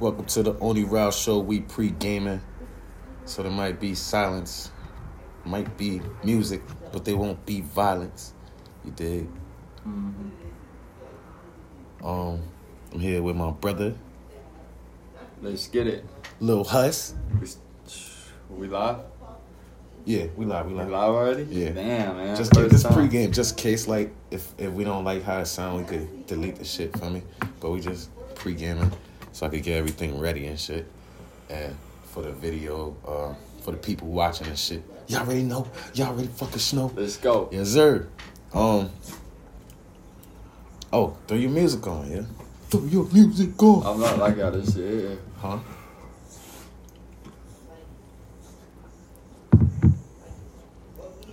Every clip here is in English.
Welcome to the Only Rowd Show. We pre gaming, so there might be silence, might be music, but there won't be violence. You dig? Um, I'm here with my brother, Let's get it. Lil Huss. We, we live? Yeah, we live, we We live. live already? Yeah. Damn, man. Just First this time. pregame, just case like if if we don't like how it sound, we could delete the shit from me. But we just pre-gaming so I could get everything ready and shit. And for the video, uh, for the people watching and shit. Y'all already know. Y'all already fucking know. Let's go. Yes, sir. Um. Oh, throw your music on, yeah. Throw your music on. I'm not like out of shit. Yeah. Huh?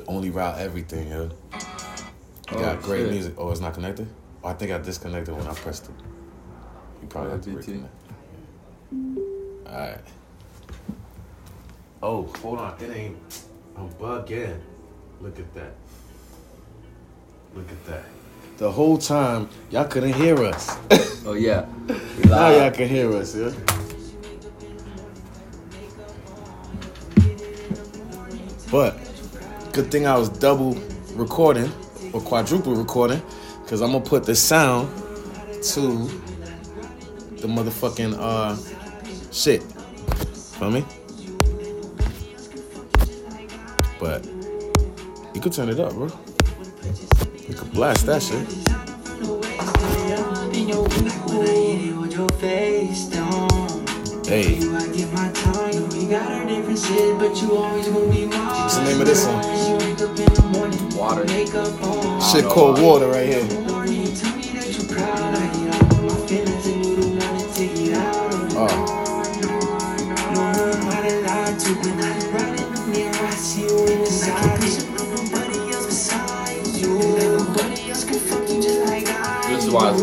Only Rowd everything, yeah. You Oh, got great shit. music. Oh, it's not connected? Oh, I think I disconnected when I pressed it. You probably have to reconnect. Alright. Oh, hold on. It ain't. I'm bugging. Look at that. Look at that. The whole time, y'all couldn't hear us. Oh, yeah. Now y'all can hear us, yeah? But good thing I was double recording or quadruple recording because I'm gonna put the sound to the motherfucking uh shit. Feel me? But you could turn it up, bro. You could blast that shit. Hey. What's the name of this song? Water. Shit called water right here.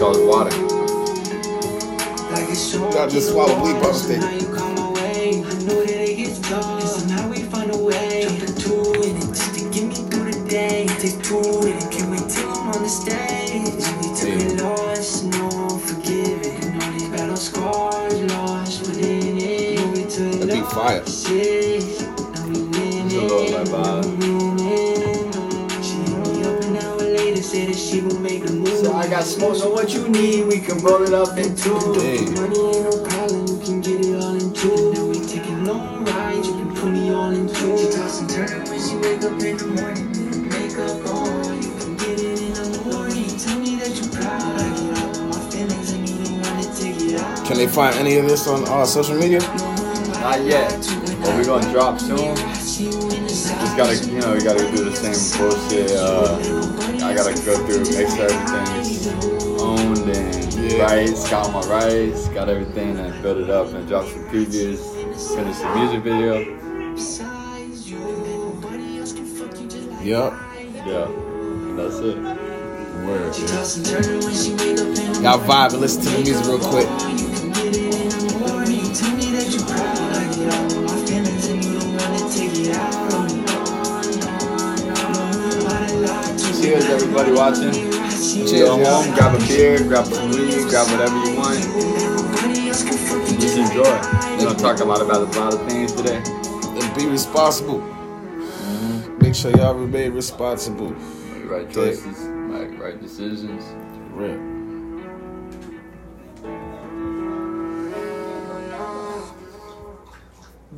This is why it's water. I just swallowed weed by mistake. That beat fire. I got smoke, so what you need, we can roll it up in two. Hey. Money ain't no problem, you can get it all in two. Now we taking long rides, you can put me all in two. She toss and turn when she wake up in the morning. Makeup on, you can get it in the morning. Tell me that you're proud, I get all my feelings and you don't wanna take it out. Can they find any of this on uh, social media? Not yet, but we're gonna drop soon. Just gotta, you know, we gotta do the same bullshit. Uh, I gotta go through, make sure everything is owned and Yeah. rights, got all my rights, got everything, and build it up and drop some previews, finish the music video. Yep. Yeah, that's it. Word. She toss and turn when she wake up in the Y'all vibe and listen to the music real quick. Cheers, everybody watching. Cheers, Go y'all. home, grab a beer, grab a weed, grab whatever you want. Just enjoy. We're gonna talk a lot about a lot of things today. And be responsible. Make sure y'all remain responsible. Make right choices, right, right decisions. Real.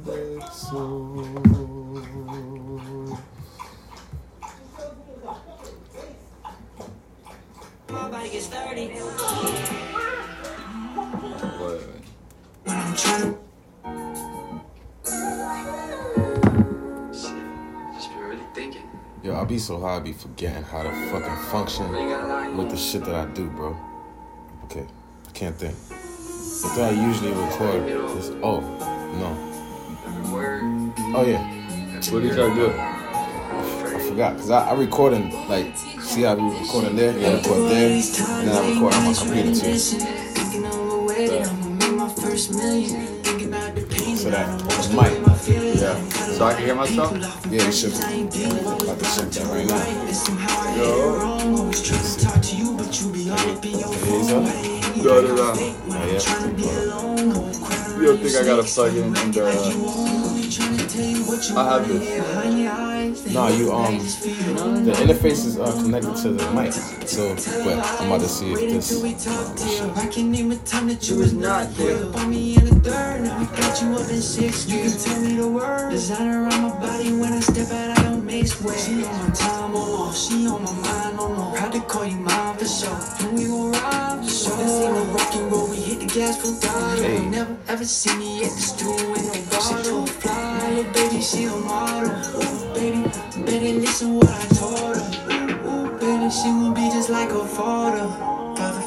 My so high, I be forgetting how to fucking function You gotta lie. with the shit that I do, bro. Okay, I can't think. The thing I usually record is oh no, oh yeah, What did y'all do? I forgot because I, I record in like see how we recording there, yeah. I record there, and then I record on my computer too. Thinking of a way that I'ma make my first million. Thinking about the pain So that that I Mike. Yeah. So I can hear myself? Yeah, you should. About to ship that right now. Listen how I Yo. it wrong. Always try to talk to you, but you be all up in your phone. up. Got it out. Yeah. Trying to be alone, no one cry You don't think I gotta plug in in the? I have this. No, you um, the interface is uh, connected to the mic. So, but I'm about to see if this. I can name a time that you It was not there. Up on me in the third, now we got you up in six. You can tell me the word. Designer on my body when I step out, I don't mix with. She on my time, oh, oh, she on my mind, oh no. Proud to call you mine for sure. And we gon' ride for sure. This ain't no rock and roll, we hit the gas full throttle. Hey. You never ever see me at the stool with no bottle. Fly, my little baby, she a model. Ooh, baby, better listen what I told her. Ooh, ooh, baby, she gon' be just like her father.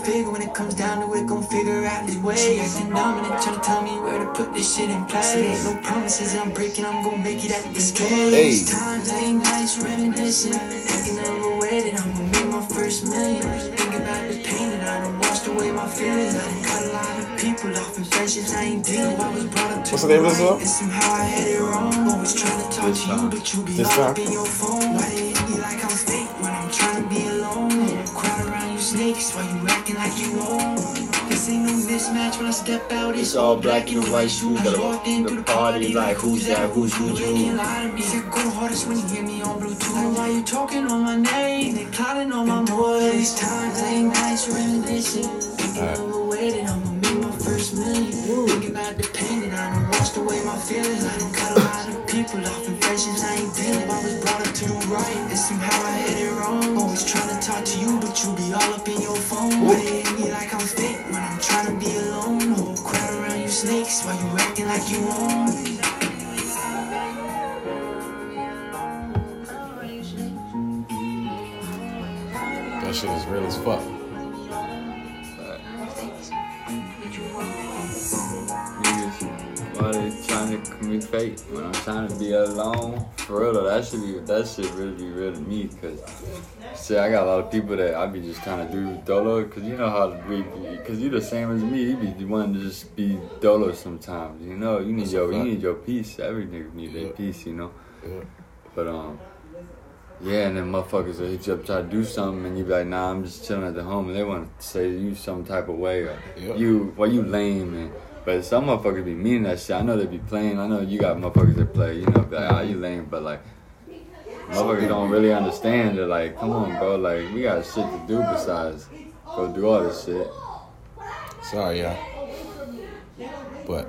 Figure when it comes down to it, gon' figure out his way. She acting dominant, tryna tell me where to put this shit in place. Ain't no promises I'm breaking, I'm gon' make it at this case. Hey. Times ain't nice, reminiscing. Thinking of a way that I'm gon' make my first million. Thinking about the pain that I done washed away my feelings. I done cut a lot of people off in friendships I ain't dealing. I was brought up to What's the name of this song? And somehow I had it wrong. Always trying to talk This to you, but you be This up in your phone. Why they hit me like I'm fake when I'm trying to be alone? Crowd around you snakes while you acting you own. This ain't no mismatch when I step out. It's, It's all black and white shoes. I Gotta walked in the party like who's that? Who's who's you who? can't lie to me. Said go hardest when you hear me on Bluetooth. Like, why you talking on my name? They plotting on my boy. These times ain't nice, reminiscing. Thinking Alright. of a way that I'ma make my first million. Thinking about the pain that I done washed away my feelings. I done cut a lot of people off in friendships I ain't dealing. I was brought up to the right, and somehow I hit it wrong. Always trying to talk to you, but you be all up in your phone. Why they me like I'm fake when I'm trying to be alone? Whole crowd around you snakes while you acting like you own. That shit is real as fuck. Niggas, why they trying to me fake when I'm trying to be alone? For real though, that should be that should really be real to me. Cause see, I got a lot of people that I be just trying to do dolo. Cause you know how to be. Cause you the same as me. You be wanting to just be dolo sometimes. You know, you need That's your you need your peace. Every nigga need their peace. You know. Yeah. But um, yeah, and then motherfuckers will hit you up try to do something, and you be like, Nah, I'm just chilling at the home, and they want to say you some type of way, or Yeah. you, well, you lame, and but some motherfuckers be meaning that shit. I know they be playing. I know you got motherfuckers that play, you know, be like, ah, you lame, but like. Motherfuckers don't really understand that, like, come on, bro, like, we got shit to do besides go do all this shit. Sorry, y'all. But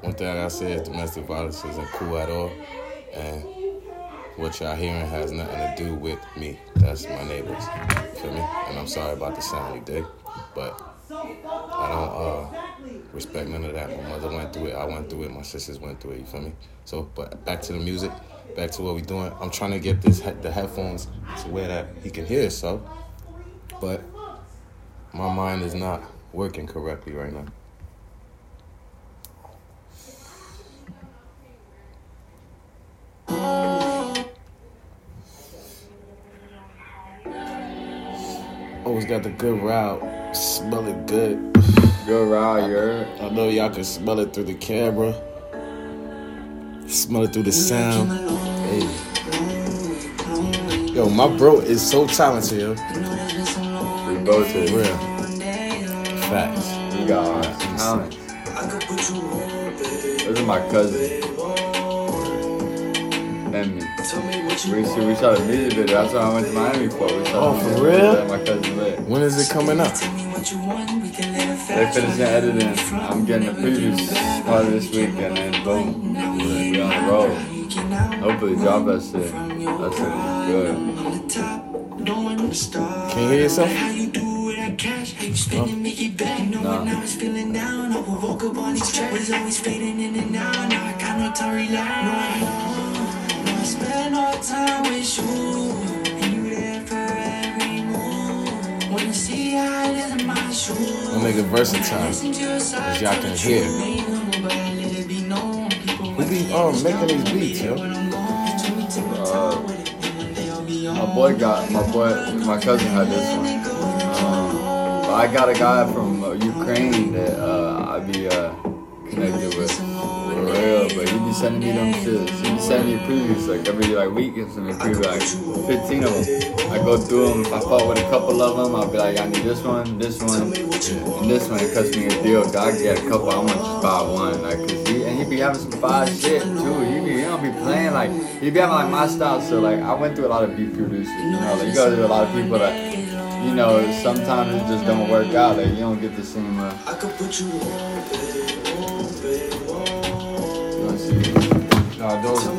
one thing I is domestic violence isn't cool at all. And what y'all hearing has nothing to do with me. That's my neighbors. Feel me? And I'm sorry about the sound we did. But I don't uh respect none of that. My mother went through it, I went through it, my sisters went through it, you feel me? So but back to the music, back to what we doing. I'm trying to get this he- the headphones to where that he can hear himself. But my mind is not working correctly right now. Always got the good route. Smell it good. Good ride, you? I know y'all can smell it through the camera. Smell it through the sound. Hey. Yo, my bro is so talented, yo. We both is. Real. Facts. You got talent. This is my cousin. And me. We, see, we shot a music video. That's what I went to Miami for. We shot Oh, a music for video real? that My cousin lit. When is it coming up? They finishing editing. I'm getting the previews part of this week, and then boom, we on the road. Hopefully, drop that shit. That shit is good. Can you hear yourself? Nah. Now it's feeling down. I will walk up on these tracks. Was always fading in and out. Now I got no time to relax. No, I know. No, I spend all time with you. And you there for every move. Wanna see how it is in my shoes. I'll make it versatile. As As y'all can hear. Who be um making these beats, yo? Uh, My boy got my boy, my cousin had this one. Um, I got a guy from uh, Ukraine that uh, I be uh, connected with. For real, but he be sending me them shit. He be sending me previews like every like week. He send me previews like 15 of them. I go through them. If I fuck with a couple of them, I'll be like, I need this one, this one, and this one. It cuts me a deal. I get a couple. I want to just buy one. Like, cause he and he be having some fire shit too. He be he don't be playing like he be having like my style. So like I went through a lot of beat producers. You know, like you go through a lot of people that. You know, sometimes it just don't work out. Like you don't get the same. Uh, Nah, those are.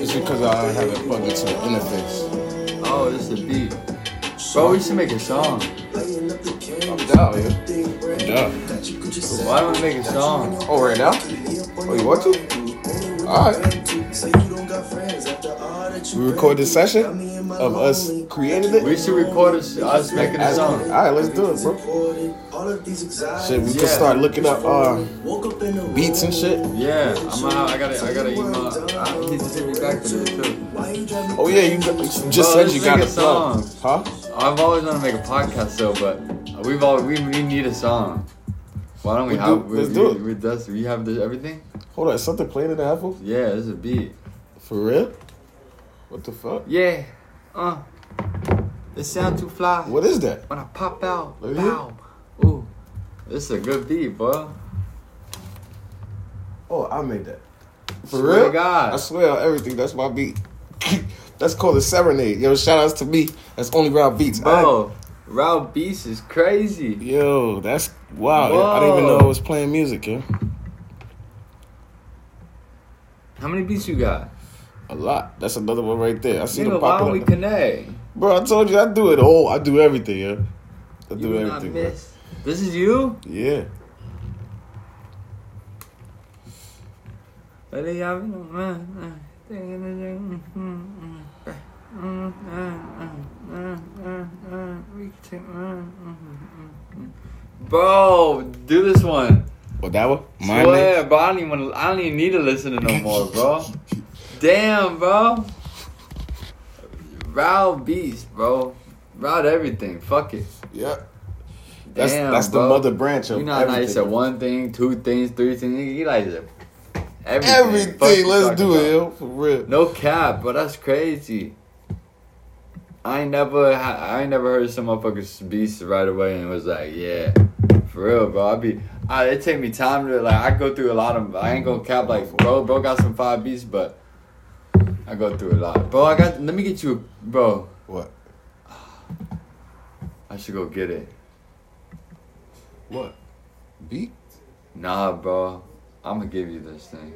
It's because I haven't plugged into the interface. Oh, this is a beat. Bro, we should make a song. I'm down, yeah. I'm down. Why don't we make a song? Oh, right now? Oh, you want to? All that you We record this session of us creating it. We should record us, us making a song. Alright, let's do it, bro. recorded. All of these exotic Shit, we Yeah. can start looking up uh, woke up in the beats and shit. Yeah, I'm out. I gotta, I gotta email. I need to take me back to this too. Why you driving Oh yeah, you just Bro, said you got make a a song, song. huh? I've always wanted to make a podcast though, but we've all we, we need a song. Why don't we, We do- have? we, let's do we, it. We, does, we have this, everything. Hold on, is something playing in the headphones? Yeah, this is a beat. For real? What the fuck? Yeah. Uh. It sound too fly. What is that? When I pop out, at bow. Ooh, this is a good beat, bro. Oh, I made that. For Swear real? God. I swear on everything. That's my beat. That's called a serenade. Yo, shout outs to me. That's only round beats. Bro, Raw Beast is crazy. Yo, that's wow. I didn't even know I was playing music, yo. How many beats you got? A lot. That's another one right there. I see Nigga, them why popping don't we up. connect? Bro, I told you I do it all. I do everything, yo. I do You will not everything. bro. This is you? Yeah. Bro, do this one. What that one? Mine. Swear, bro. I don't even. I don't even need to listen to no more, bro. Damn, bro. Rowd beast, bro. Rowd everything. Fuck it. Yeah. That's Damn, that's the mother branch of You know how everything. I said one thing, two things, three things. You like it. Everything. Everything. Let's do it, yo. For real. No cap, but that's crazy. I ain't never, I ain't never heard some motherfuckers beast right away and was like, yeah, for real, bro. I be, I, it take me time to like, I go through a lot of. I ain't gonna cap like, bro, bro got some five beats, but I go through a lot, bro. I got. Let me get you, a, bro. What? I should go get it. What? Beat? Nah, bro. I'm gonna give you this thing.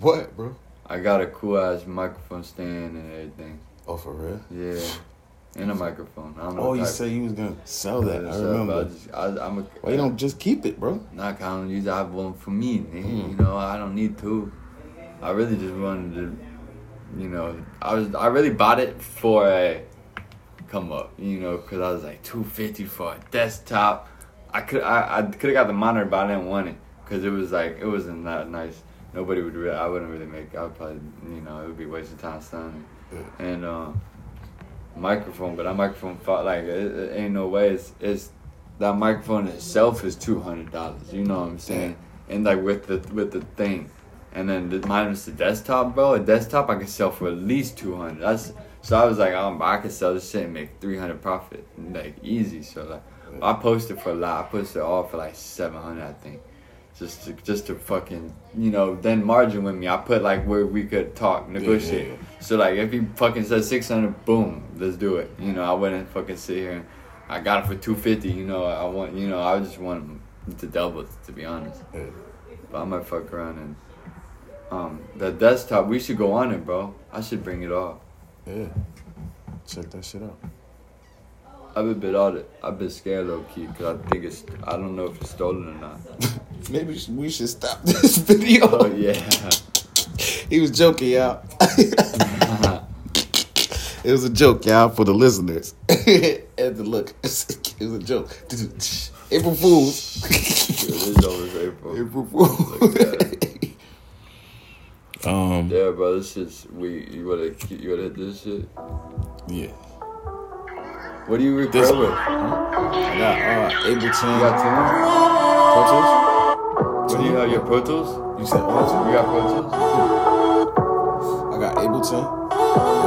What, bro? I got a cool ass microphone stand and everything. Oh, for real? Yeah, and a microphone. I don't. Oh, you said you was gonna sell that. I remember. I just, I, I'm a, Why you don't just keep it, bro? Not counting these, I have one for me. Mm. You know, I don't need two. I really just wanted to, you know, I was I really bought it for a come up, you know, because I was like two fifty for a desktop. I could I, I could have got the monitor, but I didn't want it because it was like it wasn't that nice. Nobody would really. I wouldn't really make. I would probably, you know, it would be wasting time selling it. And uh, microphone, but that microphone, fought, like it, it ain't no way. It's it's that microphone itself is two hundred dollars. You know what I'm saying? And like with the with the thing, and then the, minus the desktop, bro. A desktop I could sell for at least two hundred. That's so I was like, um, I could sell this shit and make three hundred profit, like easy. So like, I posted for a lot. I posted all for like seven hundred, I think. Just to, just to fucking you know then margin with me. I put like where we could talk, negotiate. yeah, yeah. So like if he fucking says six hundred, boom, let's do it. You know I wouldn't fucking sit here. and I got it for two fifty. You know I want you know I just want him to double it, to be honest. Yeah. But I might fuck around and um the desktop. We should go on it, bro. I should bring it off. Yeah. Check that shit out. I've been bit on it. I've been scared low key because I think it's. I don't know if it's stolen or not. Maybe we should- stop this video. Oh yeah. He was joking, y'all. it was a joke, y'all, for the listeners. and the look, it was a joke. April Fools. it is always April. April Fools. um, Yeah, bro. This is we. You wanna you wanna hit this shit? yeah. What do you record This- with? I got uh, Ableton. You got two? Pro Tools? What do you have? Your Pro Tools? You said Auto You got Pro Tools? I got Ableton.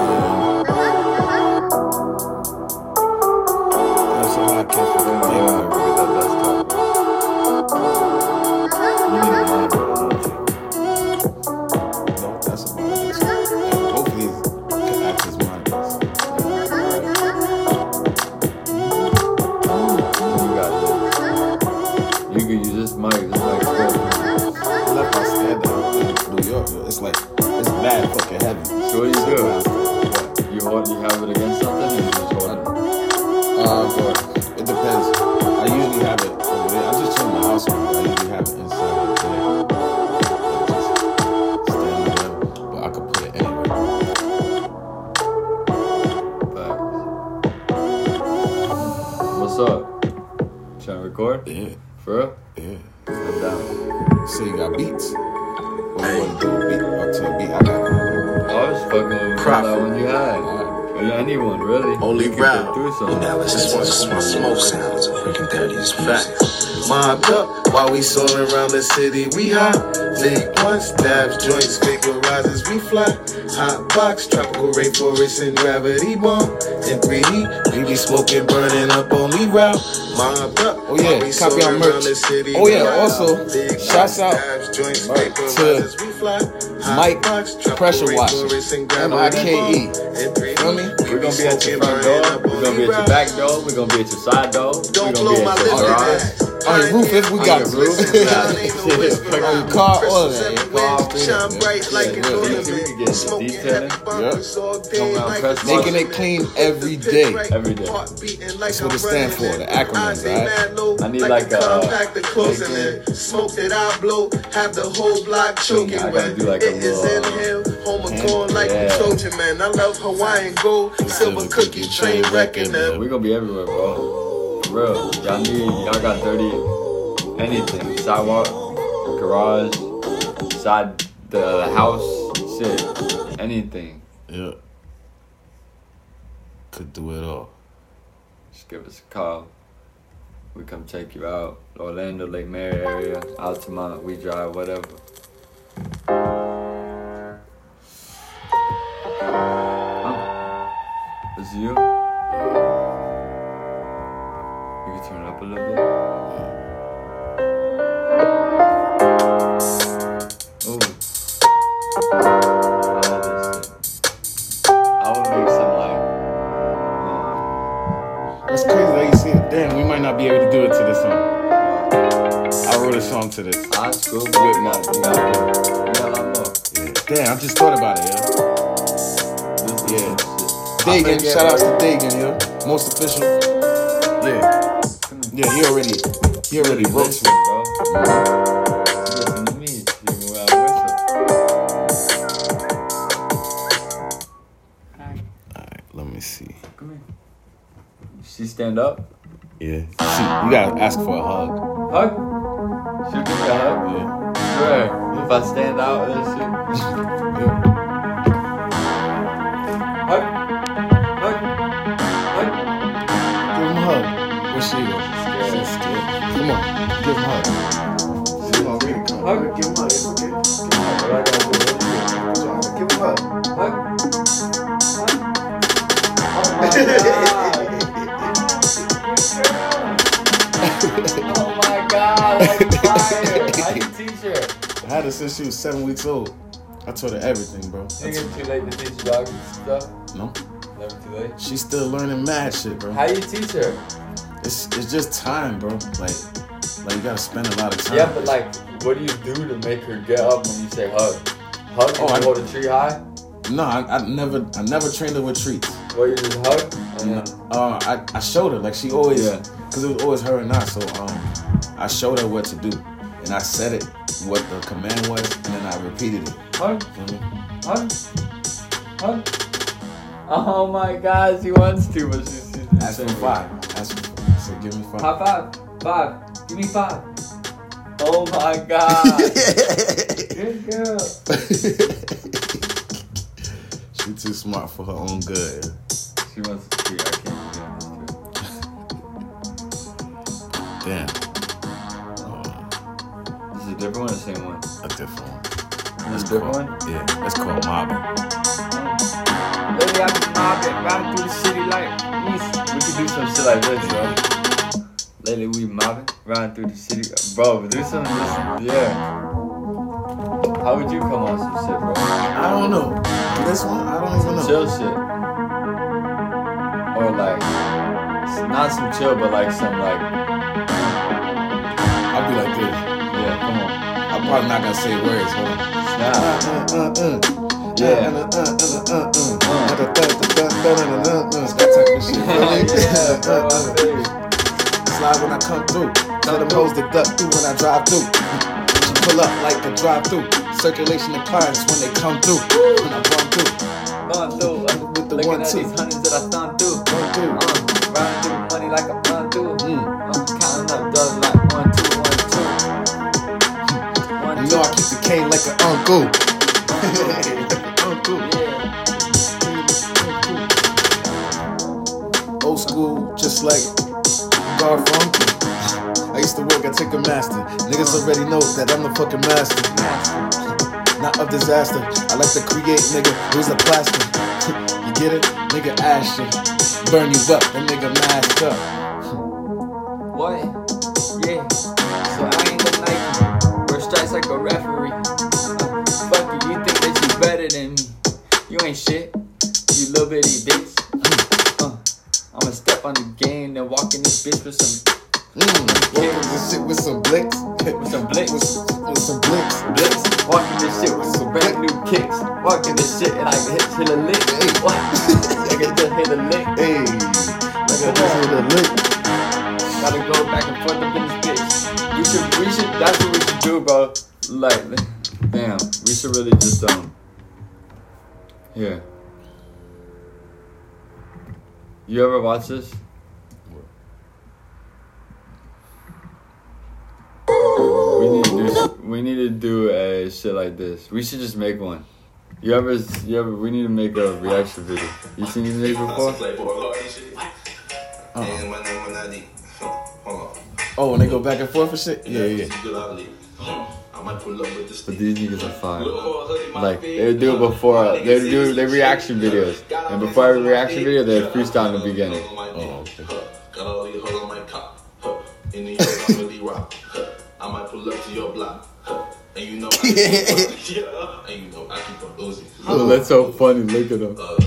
What's up? Trying to record? Yeah, For real? yeah. I'm down. So you got beats. What you want to do? Beat or to a beat? I got it. I was fucking with Crap. that one you had. Or anyone, really. Only you can rap. get through something. Now it's just one small smoke sounds of freaking daddy's facts. Mobbed up while we soaring around the city. We hot, lit blunts, dabs, joints, vaporizers. We fly, hot box, tropical rainforest and gravity bomb. In 3D, we be smoking, burning up only Rowd. Mobbed up. Oh, yeah, while we copy our soaring merch. around the city. Oh, yeah, We also, lit shouts out dabs, joints, to. We fly, hot Mike box, Pressure Washer. M-I-K-E. gravity bomb. In 3D, Feel me? we We're gonna be at your front door. We're gonna be at your back door. We're gonna be at your side door. We're Don't gonna blow be my at your garage. On your roof, if we got your roof. it. Yeah. On your car, all of that. Your car, Shine bright like an Yeah, ornament. we can get Smoking happy bumpers all day Come around, like press a Making it clean every day. Every day. Heart beating like That's what I'm it stand for, the it. acronyms, I say alright? mad low, I need like the a, uh, compact, the closing like in. Smoke that I blow, have the whole block choking wet. do like a It is little, in him, home of hand- corn like yeah. the Trojan man. I love Hawaiian gold, silver cookie train wrecking them. We're gonna be everywhere, bro. For real. Y'all need, y'all got 30 anything. Sidewalk, garage, side, the, house, shit. Anything. Yeah. Could do it all. Just give us a call. We come check you out. Orlando, Lake Mary area, Altamonte, we drive, whatever. Huh? Is you? Can turn up a little bit. I love this. I would make some like. um, That's crazy that you see it. Damn, we might not be able to do it to this song. I wrote a song to this. High school, lot more. Yeah. Damn, I just thought about it, yeah. Yeah. Dagan, shout outs to. Dagan, yo. Most official. Yeah. Yeah, he already he already wrote Listen, some. bro. Listen to me. You were out Alright, let me see. Come here. She stand up. Yeah. See, you gotta ask for a hug. Hug. She give me a hug. Yeah. Swear. If I stand out and shit. Her since she was seven weeks old. I told her everything, bro. Think it's too late to teach dogs and stuff? No, Never too late. she's still learning mad shit, bro. How you teach her? It's it's just time, bro. Like like you gotta spend a lot of time. Yeah, but like, what do you do to make her get up when you say hug? Hug? Oh, Oh, I- hold a tree high? no, I, I never I never trained her with treats. Well, you just hug? And then, Uh, I, I showed her like she always, Yeah. cause it was always her and I. So um, I showed her what to do, and I said it what the command was, and then I repeated it. me? Hug? Hug? Oh my god, she wants to, but she's. she's Ask for five. Ask for five. So give me five. High five. Five. Give me five. Oh my god. Good girl. she too smart for her own good. She wants to treat. I can't be on this Damn. Too. This is different one or the same one? A different one. That's a different one? Yeah, that's called mobbing. Lately I've been mobbing, riding through the city like we, we could do some shit like this, bro. Lately we mobbing, riding through the city, bro. Do some, just, yeah. How would you come on some shit, bro? I don't know. This one, I don't even know. Chill shit, or like not some chill, but like some like probably not gonna say words. Hold. It's live when I come through. Tell them hoes to duck through when I drive through pull up like the drive through. Circulation declines when they come through. When I run through. Run through. With the one, two. These hundreds that I through. Know I keep the cane like an uncle. uncle. Old school, just like Garfunkel. I used to work at Ticketmaster. Niggas already know that I'm the fucking master. Not of disaster. I like to create, nigga. Who's the plaster? you get it? Nigga shit. Burn you up, that nigga masked up. What? Walk in this bitch with some Mm, walking this shit with some blicks. With some blicks. With, with some blicks. blicks. Walking this shit with some brand new kicks. Walking this shit and I can hit, hit a lick. Hey. What? I can just hit a lick. Hey, like I just hit a lick. Gotta go back and forth up in this bitch. We should, we should, that's what we should do, bro. Like, damn, we should really just, um, here. You ever watch this? We need to oh. do, we need to do a shit like this. We should just make one. You ever, you ever, we need to make a reaction video. You seen these niggas before? Uh-huh. Oh, when they go back and forth and shit? Yeah, yeah. But these niggas are fine. Like they would do it before they do their reaction videos, and before every reaction video they freestyle in the beginning. Oh, okay. I really rock. Huh. I might pull up to your block. And you know I keep yeah. And you know I keep on Uzi. Oh, that's so funny. Look at them. Uh,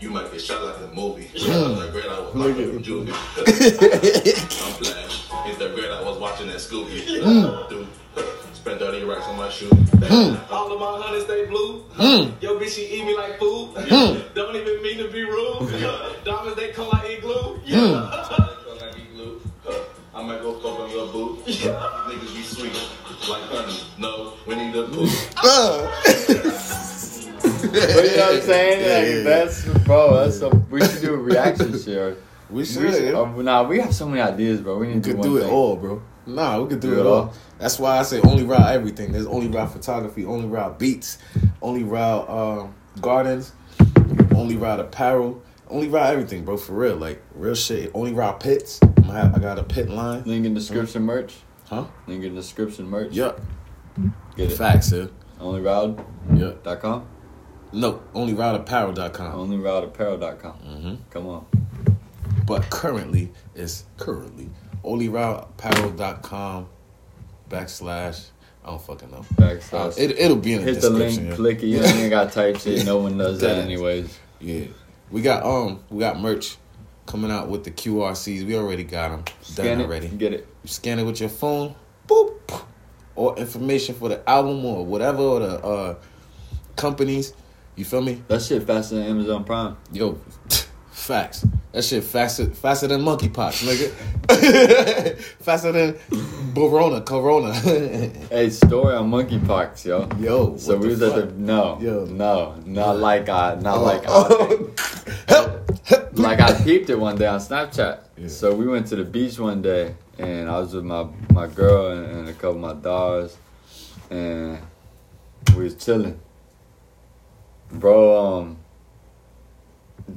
you might get shot like a movie. Like great, I was Look watching at from Juvie. I'm playing. It's the great I was watching that Scooby. Mm. Dude, spent 30 racks on my shoe. Mm. All of my hunters stay blue. Mm. Yo, bitch, she eat me like food. Don't even mean to be rude. Diamonds, they call I igloo. Yeah. Call I igloo. I might go fuck on your boot. Niggas be sweet. Like honey. No, we need a poop. But you know what I'm saying? Yeah, Like yeah, yeah. that's bro. That's so. We should do a reaction shit. We We should. should, uh, nah, we have so many ideas, bro. We need We to do one do it thing. all, bro. Nah, we could do, Do it it all. all. That's why I say only Rowd everything. There's only Rowd photography, only Rowd beats, only Rowd um, gardens, only Rowd apparel, only Rowd everything, bro. For real, like real shit. Only Rowd pits. Have- I got a pit line. Link in description merch. Huh? Link in description merch. Yup. Get it. Facts, yeah. Onlyroute.com. Yup. No, only routeapparel.com. Onlyrouteapparel.com. Mm-hmm. Come on. But currently, it's currently onlyrouteapparel.com backslash. I don't fucking know. Backslash. It, it'll be in the description. Hit the link, yeah. click it. You ain't got type shit. No one does that That- anyways. Yeah, we got um, we got merch coming out with the QRCs. We already got them Scan done it. already. Get it. You scan it with your phone, boop, or information for the album or whatever or the uh companies. You feel me? That shit faster than Amazon Prime. Yo, facts. That shit faster faster than monkeypox, nigga. faster than Corona, Corona. Hey, story on monkeypox, yo. Yo, So we was at the no, Yo. no, not like I, not Oh, like I, oh. Like I peeped it one day on Snapchat. Yeah. So we went to the beach one day, and I was with my my girl and, and a couple of my dogs, and we was chilling. Bro, um,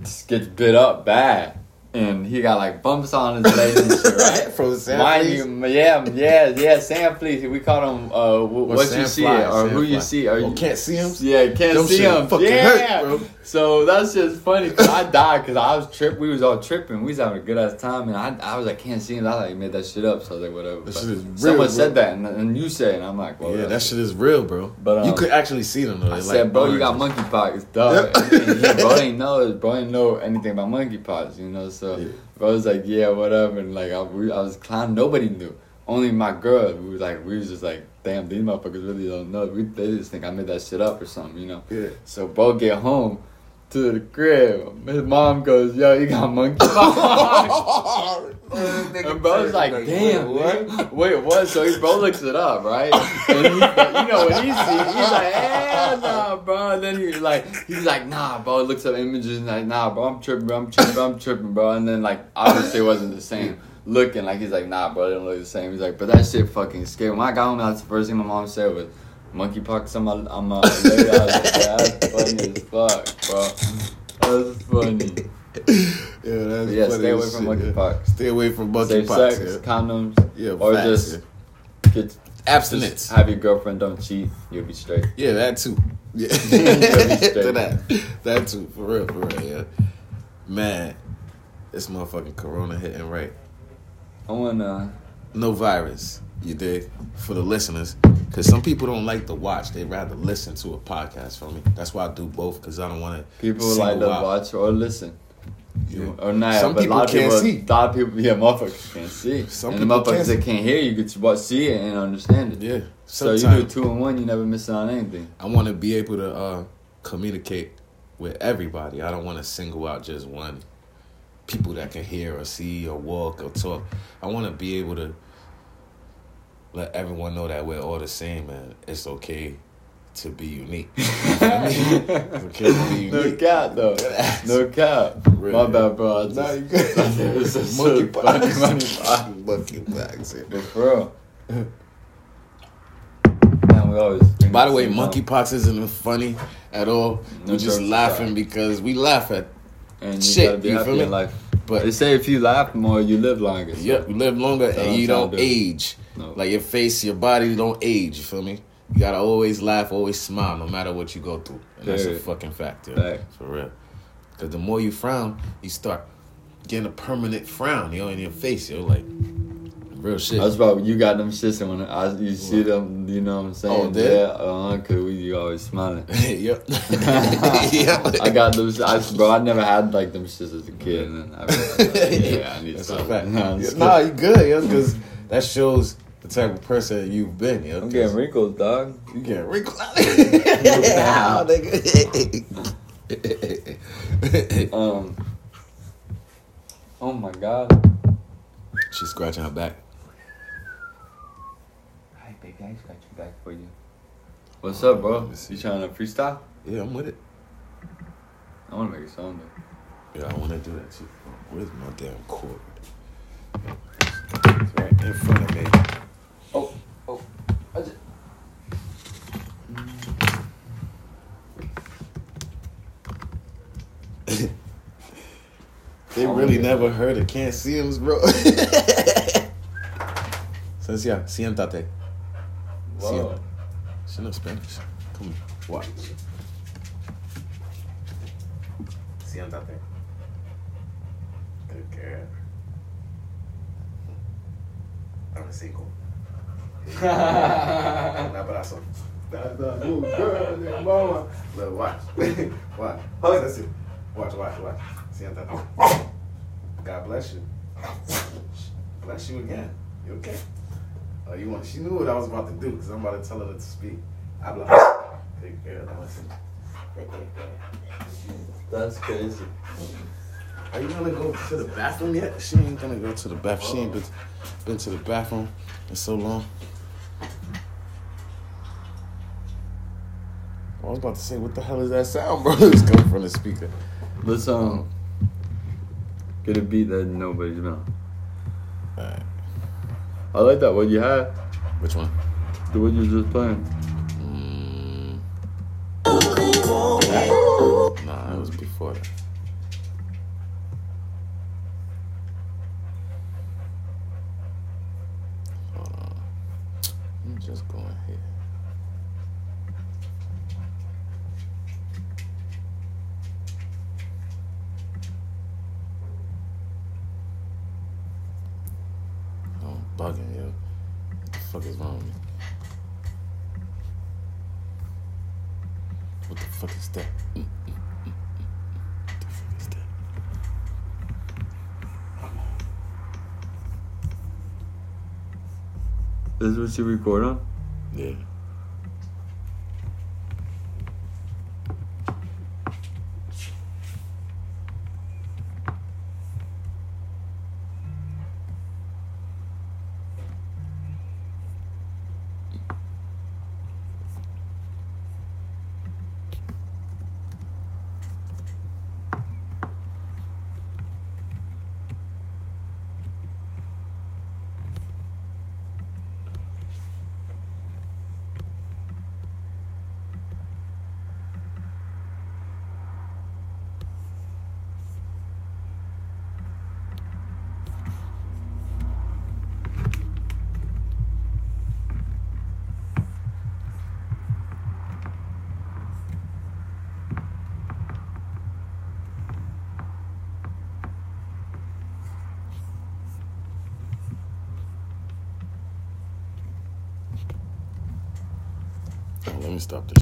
just gets bit up bad. and he got like bumps on his legs and shit, right? From fleas? you, yeah, yeah, yeah, sand fleas. We call him uh, wh- what you see Fly, or who you see. Or Oh, you can't see him? Yeah, can't Them see him. fucking yeah. hurt, bro. So that's just funny because I died because I was trip. We was all tripping. We was having a good ass time, and I, I was like, can't see him. I like made that shit up. So I was like, whatever. That But shit is real, someone bro. said that, and, and you said, and I'm like, well, Yeah, that shit is real, bro. But, you um, could actually see them though. I They said, bro, you got monkeypox, dog. Yeah. And he- bro ain't know, bro ain't know anything about monkeypox, you know. So, Yeah. bro was like, yeah, whatever. And like, I, we, I was clowning. Nobody knew. Only my girl. We was like, we was just like, damn, these motherfuckers really don't know. We they just think I made that shit up or something, you know. Yeah. So, bro, get home to the crib. His mom goes, yo, you got monkeypox. And bro's like, damn, what? Wait, what? So he bro looks it up, right? And he, you know when he see, he's like, hell nah, bro. And then he's like, he's like, nah, bro. Looks up images and like, nah, bro, I'm tripping, bro, I'm tripping, I'm tripping, bro. And then like, obviously it wasn't the same. Looking like he's like, nah, bro, it don't look the same. He's like, but that shit fucking scary. When I got home, that's the first thing my mom said was. Monkeypox on my on my leg. I was like, that's funny as fuck, bro. That's funny. Yeah, that's yeah, funny stay away from shit, yeah. monkeypox. Stay away from monkeypox. sex, Yeah. condoms, Yeah, or facts, just yeah. get abstinence. just have your girlfriend don't cheat. You'll be straight. Yeah, that too. Yeah, to that, that too. For real, for real. Yeah, man, this motherfucking Corona hitting right. I wanna. No virus. You dig? For the listeners, because some people don't like to watch; they rather listen to a podcast from me. That's why I do both, because I don't want to. People like to watch or listen. Yeah. Or not. Some people a lot of can't people, see. A lot of people, yeah, motherfuckers can't see. Some and the people motherfuckers can't that can't hear, you could watch, see it and understand it. Yeah. So you do two and one, you never miss out on anything. I want to be able to uh, communicate with everybody. I don't want to single out just one people that can hear or see or walk or talk. I want to be able to let everyone know that we're all the same and it's okay to be unique. You feel me? it's okay to be No unique. cap though. No cap. Real. My bad, bro. Just, you good. Just so Monkey funny, monkeypox. Monkey. But for real. Man, we always By the way, monkeypox isn't funny at all. No We're just laughing because we laugh at And shit, you feel me? life. But- they say if you laugh more, you live longer. so- Yep, you live longer and you don't do. age. No. Like your face, your body don't age. You feel me? You gotta always laugh, always smile, no matter what you go through. And that's a fucking fact. Fact. For real. Because the more you frown, you start getting a permanent frown, yo, in your face, yo. Like, real shit. That's why you got them shits and when I, you see them, you know what I'm saying? Oh, did? Yeah, uh, cause we, you always smiling. yep. yep. I got those, I, bro. I never had like them shits as a kid, and I like, yeah, I need That's to stop. Nah, nah, you good, yo, because that shows the type of person you've been, yo. I'm getting wrinkles, dog. You getting wrinkles. Yeah. nigga. Um. Oh my god. She's scratching her back. Hi. I just got your back for you. What's up, bro? Let me see. You trying to freestyle? Yeah, I'm with it. I want to make a song though. Yeah, I want to do that too. Where's my damn cord? It's right in front of me. Oh, oh. I just... They Oh, really yeah. never heard of Can't See Him, bro. Sencia, siéntate. Whoa. She knows Spanish. Come on, watch. Siéntate. Good girl. Ahora cinco. Un abrazo. That's the good girl, mama. Look, watch. watch. Listen. Watch, watch, watch. Siéntate. God bless you. Bless you again. You okay? Oh, you want? She knew what I was about to do because I'm about to tell her to speak. Habla. Good girl. Now listen. That's crazy. Are you gonna go to the bathroom yet? She ain't gonna go to the bathroom. She ain't been, been to the bathroom in so long. I was about to say, what the hell is that sound, bro? It's coming from the speaker. Let's um get a beat that nobody's been on. Alright, I like that one you had. Which one? The one you were just playing. Mm. Nah, that was before that. Hold on. I'm just going here. What you record on? Yeah. Oh, let me stop this.